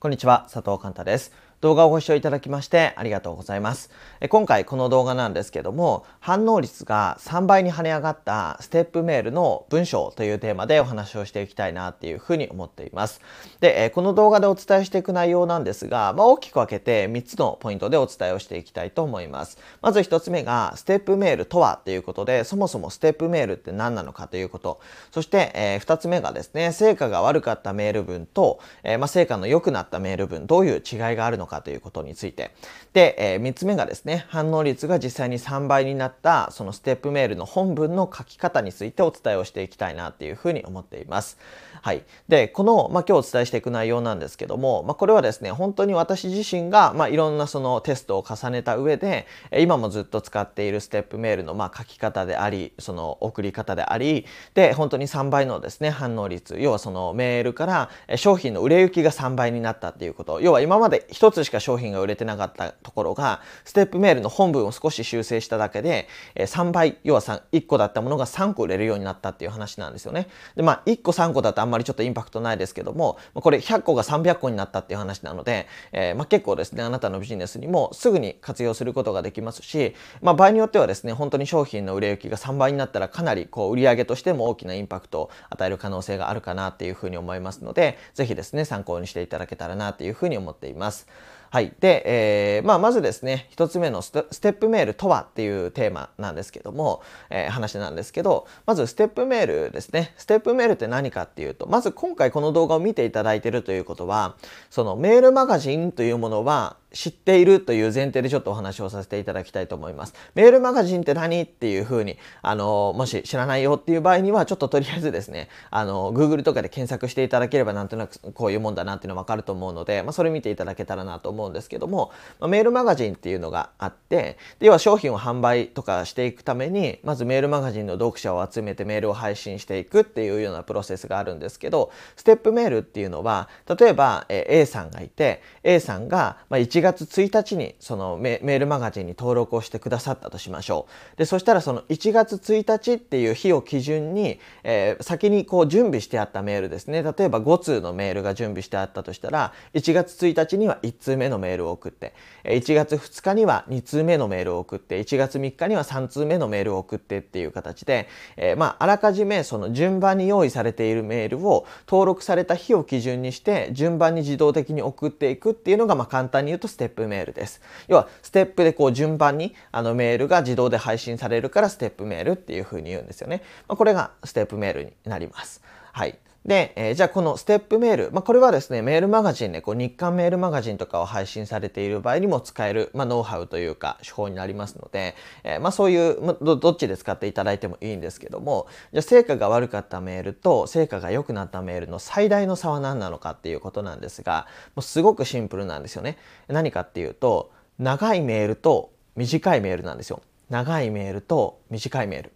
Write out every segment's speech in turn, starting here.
こんにちは、佐藤寛太です。動画をご視聴いただきましてありがとうございます。今回この動画なんですけども、反応率が3倍に跳ね上がったステップメールの文章というテーマでお話をしていきたいなっていうふうに思っています。で、この動画でお伝えしていく内容なんですが、まあ、大きく分けて3つのポイントでお伝えをしていきたいと思います。まず1つ目が、ステップメールとはということで、そもそもステップメールって何なのかということ。そして、え、2つ目がですね、成果が悪かったメール文と、え、まあ、成果の良くなったメール文、どういう違いがあるのかかということについて。で、えー、3つ目がですね、反応率が実際に3倍になったそのステップメールの本文の書き方についてお伝えをしていきたいなっていうふうに思っています。はい。で、この、まあ、今日お伝えしていく内容なんですけども、まあ、これはですね、本当に私自身が、まあ、いろんなそのテストを重ねた上で、今もずっと使っているステップメールの、まあ、書き方であり、その送り方であり、で、本当に3倍のですね、反応率、要はそのメールから商品の売れ行きが3倍になったっていうこと、要は今まで1つしか商品が売れてなかったところが、ステップメールの本文を少し修正しただけで、3倍、要は3、1個だったものが3個売れるようになったっていう話なんですよね。で、まあ、1個3個だとんまりちょっとインパクトないですけども、これ100個が300個になったっていう話なので、えー、まあ、結構ですね、あなたのビジネスにもすぐに活用することができますし、まあ、場合によってはですね、本当に商品の売れ行きが3倍になったらかなりこう売上としても大きなインパクトを与える可能性があるかなっていうふうに思いますので、ぜひですね、参考にしていただけたらなっていうふうに思っています。はい。で、えー、まあ、まずですね、一つ目のステップメールとはっていうテーマなんですけども、えー、話なんですけど、まずステップメールですね。ステップメールって何かっていうと、まず今回この動画を見ていただいているということは、そのメールマガジンというものは、知っているという前提でちょっとお話をさせていただきたいと思います。メールマガジンって何っていうふうに、あの、もし知らないよっていう場合には、ちょっととりあえずですね、あの、Google とかで検索していただければなんとなくこういうもんだなっていうのわかると思うので、まあ、それ見ていただけたらなと思うんですけども、まあ、メールマガジンっていうのがあって、要は商品を販売とかしていくために、まずメールマガジンの読者を集めてメールを配信していくっていうようなプロセスがあるんですけど、ステップメールっていうのは、例えば、え A さんがいて、A さんが、ま1月1日ににそのメールマガジンに登録をしてくださったとしましょう。で、そしたらその1月1日っていう日を基準に、えー、先にこう準備してあったメールですね。例えば5通のメールが準備してあったとしたら、1月1日には1通目のメールを送って、1月2日には2通目のメールを送って、1月3日には3通目のメールを送ってっていう形で、えー、まあ、あらかじめその順番に用意されているメールを登録された日を基準にして、順番に自動的に送っていくっていうのが、まあ、簡単に言うとステップメールです。。要は、ステップでこう順番にあのメールが自動で配信されるからステップメールっていうふうに言うんですよね。まあ、これがステップメールになります。はい。で、えー、じゃあこのステップメール、まあ、これはですね、メールマガジンで、こう日刊メールマガジンとかを配信されている場合にも使える、まあ、ノウハウというか手法になりますので、えー、まあ、そういう、まど、どっちで使っていただいてもいいんですけども、じゃあ成果が悪かったメールと成果が良くなったメールの最大の差は何なのかっていうことなんですが、もうすごくシンプルなんですよね。何かっていうと、長いメールと短いメールなんですよ。長いメールと短いメール。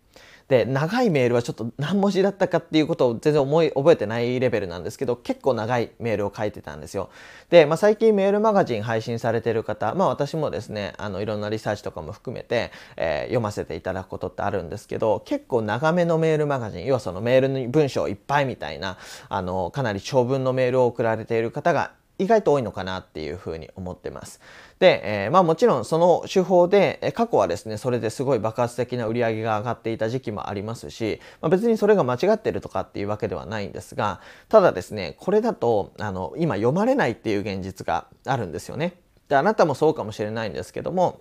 で、長いメールはちょっと何文字だったかっていうことを全然思い覚えてないレベルなんですけど、結構長いメールを書いてたんですよ。で、まあ、最近メールマガジン配信されてる方、まあ私もですね、あのいろんなリサーチとかも含めて、えー、読ませていただくことってあるんですけど、結構長めのメールマガジン、要はそのメールに文章いっぱいみたいな、あの、かなり長文のメールを送られている方が意外と多いのかなっていうふうに思ってます。で、えー、まあもちろんその手法で、え過去はですね、それですごい爆発的な売り上げが上がっていた時期もありますし、まあ、別にそれが間違ってるとかっていうわけではないんですが、ただですね、これだと、あの、今読まれないっていう現実があるんですよね。で、あなたもそうかもしれないんですけども、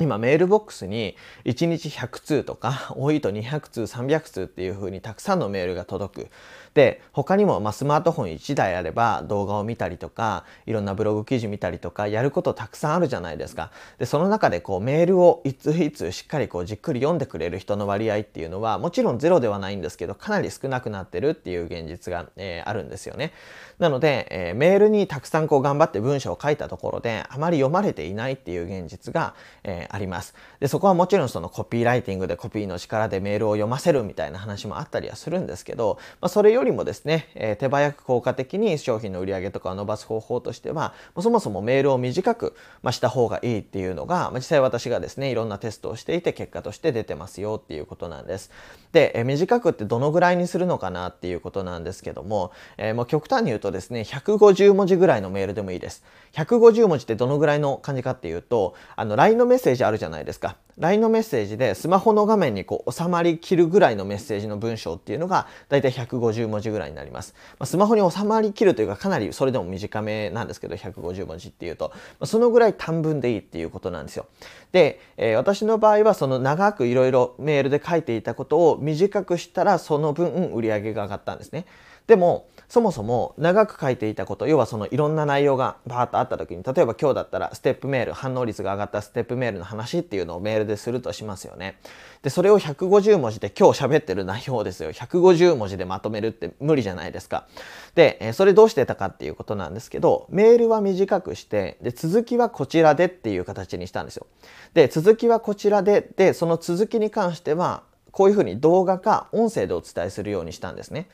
今メールボックスに1日100通とか 多いと200通300通っていう風にたくさんのメールが届く。で他にもまスマートフォン1台あれば動画を見たりとかいろんなブログ記事見たりとかやることたくさんあるじゃないですか。でその中でこうメールをいついつしっかりこうじっくり読んでくれる人の割合っていうのはもちろんゼロではないんですけどかなり少なくなってるっていう現実が、えー、あるんですよね。なので、えー、メールにたくさんこう頑張って文章を書いたところであまり読まれていないっていう現実が、ええー、あります。で、そこはもちろんそのコピーライティングでコピーの力でメールを読ませるみたいな話もあったりはするんですけど、まあ、それよりもですね、えー、手早く効果的に商品の売り上げとかを伸ばす方法としては、そもそもメールを短く、まあ、した方がいいっていうのが、まあ、実際私がですね、いろんなテストをしていて結果として出てますよっていうことなんです。で、えー、短くってどのぐらいにするのかなっていうことなんですけども、えー、もう極端に言うとですね、150文字ぐらいのメールでもいいです。150文字ってどのぐらいの感じかっていうと、あの、LINE のメッセージージあるじゃないですか。LINE のメッセージでスマホの画面にこう収まりきるぐらいのメッセージの文章っていうのがだいたい150文字ぐらいになります。まあ、スマホに収まりきるというかかなりそれでも短めなんですけど150文字っていうと、まあ、そのぐらい短文でいいっていうことなんですよ。で、えー、私の場合はその長くいろいろメールで書いていたことを短くしたらその分売り上げが上がったんですね。でもそもそも長く書いていたこと要はそのいろんな内容がバーッとあった時に例えば今日だったらステップメール反応率が上がったステップメールの話っていうのをメールでするとしますよね。でそれを150文字で今日喋ってる内容ですよ150文字でまとめるって無理じゃないですか。でそれどうしてたかっていうことなんですけどメールは短くしてで続きはこちらでっていう形にしたんですよ。で続きはこちらででその続きに関してはこういうふうに動画か音声でお伝えするようにしたんですね。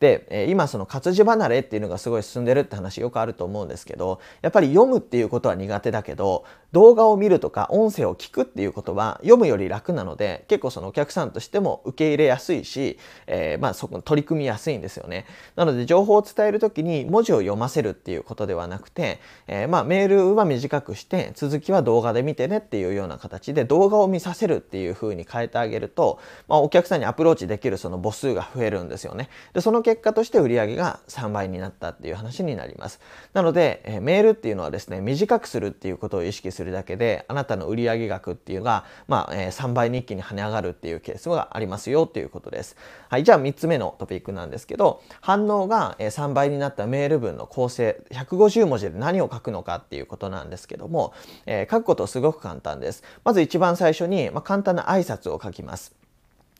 で、え今その活字離れっていうのがすごい進んでるって話よくあると思うんですけどやっぱり読むっていうことは苦手だけど動画を見るとか音声を聞くっていうことは読むより楽なので結構そのお客さんとしても受け入れやすいし、えー、まあそこ取り組みやすいんですよね。なので情報を伝える時に文字を読ませるっていうことではなくて、えー、まあメールは短くして続きは動画で見てねっていうような形で動画を見させるっていう風に変えてあげると、まあ、お客さんにアプローチできるその母数が増えるんですよね。でその結果として売り上げが3倍になったっていう話になります。なので、えメールっていうのはですね、短くするっていうことを意識するだけで、あなたの売上額っていうのが、まあ、え3倍に一気に跳ね上がるっていうケースがありますよっていうことです。はい、じゃあ3つ目のトピックなんですけど、反応が3倍になったメール文の構成、150文字で何を書くのかっていうことなんですけども、えー、書くことすごく簡単です。まず一番最初に、まあ、簡単な挨拶を書きます。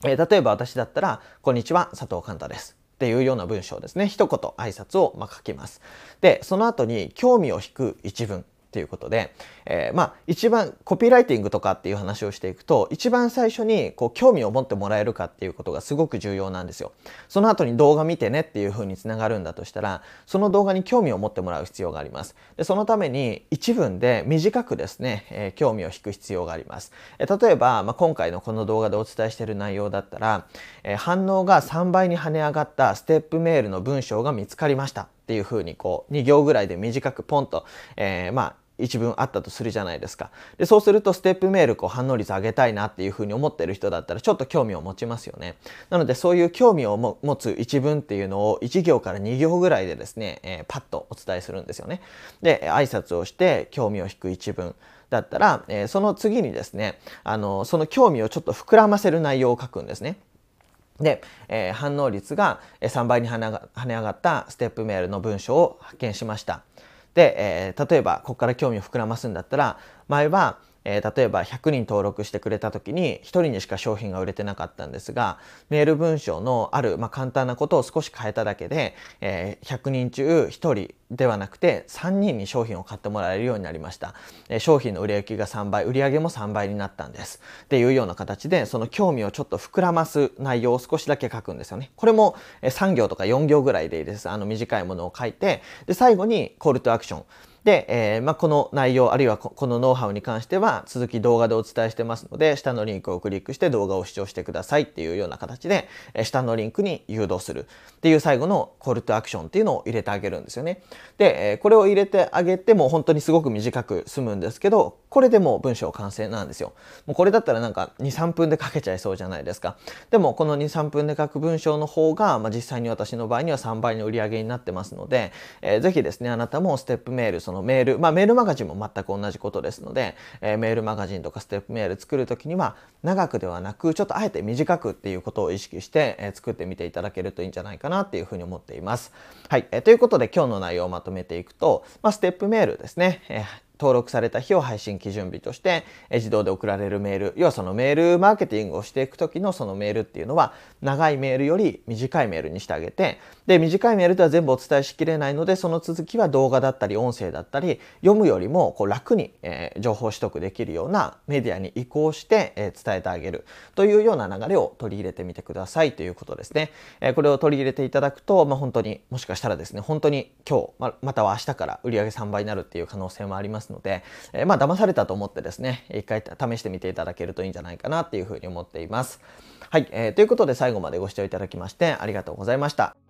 え、例えば私だったら、こんにちは、佐藤寛太です。っていうような文章ですね。一言挨拶をま書きます。で、その後に興味を引く一文。っていうことで、えー、まあ一番コピーライティングとかっていう話をしていくと一番最初にこう興味を持ってもらえるかっていうことがすごく重要なんですよ。その後に動画見てねっていうふうにつながるんだとしたらその動画に興味を持ってもらう必要があります。でそのために一文で短くですね、えー、興味を引く必要があります。えー、例えば、まあ、今回のこの動画でお伝えしている内容だったら、えー、反応が3倍に跳ね上がったステップメールの文章が見つかりましたっていうふうにこう2行ぐらいで短くポンと、えー、まあ一文あったとするじゃないですか。で、そうするとステップメールこう反応率上げたいなっていうふうに思ってる人だったらちょっと興味を持ちますよね。なのでそういう興味を持つ一文っていうのを1行から2行ぐらいでですね、えー、パッとお伝えするんですよね。で、挨拶をして興味を引く一文。だったら、えー、その次にですね、あの、その興味をちょっと膨らませる内容を書くんですね。で、えー、反応率が3倍に跳ね上がったステップメールの文章を発見しました。で、えー、例えばここから興味を膨らますんだったら前はえー、例えば100人登録してくれた時に1人にしか商品が売れてなかったんですがメール文章のある、まあ、簡単なことを少し変えただけで、えー、100人中1人ではなくて3人に商品を買ってもらえるようになりました、えー、商品の売れ行きが3倍売り上げも3倍になったんです。っていうような形でその興味をちょっと膨らます内容を少しだけ書くんですよね。これも3行とか4行ぐらいでいいです。あの短いものを書いてで最後にコールトアクション。で、えー、まあ、この内容あるいはこのノウハウに関しては続き動画でお伝えしてますので下のリンクをクリックして動画を視聴してくださいっていうような形で、え下のリンクに誘導するっていう最後のコールトアクションっていうのを入れてあげるんですよね。で、えこれを入れてあげても本当にすごく短く済むんですけどこれでもう文章完成なんですよ。もうこれだったらなんか2、3分で書けちゃいそうじゃないですか。でもこの2、3分で書く文章の方が、まあ、実際に私の場合には3倍の売り上げになってますので、えー、ぜひですね、あなたもステップメール、そののメール、まあメールマガジンも全く同じことですので、えー、メールマガジンとかステップメール作るときには長くではなく、ちょっとあえて短くっていうことを意識して、えー、作ってみていただけるといいんじゃないかなっていうふうに思っています。はい。えー、ということで今日の内容をまとめていくと、まあ、ステップメールですね。えー登録された日を配信基準日として自動で送られるメール要はそのメールマーケティングをしていく時のそのメールっていうのは長いメールより短いメールにしてあげてで短いメールでは全部お伝えしきれないのでその続きは動画だったり音声だったり読むよりもこう楽に、えー、情報取得できるようなメディアに移行して、えー、伝えてあげるというような流れを取り入れてみてくださいということですね。えー、これを取り入れていただくと、まあ、本当にもしかしたらですね本当に今日ままたは明日から売上3倍になるっていう可能性もありますので、えまあ騙されたと思ってですね一回試してみていただけるといいんじゃないかなっていうふうに思っています。はい、えー、ということで最後までご視聴いただきましてありがとうございました。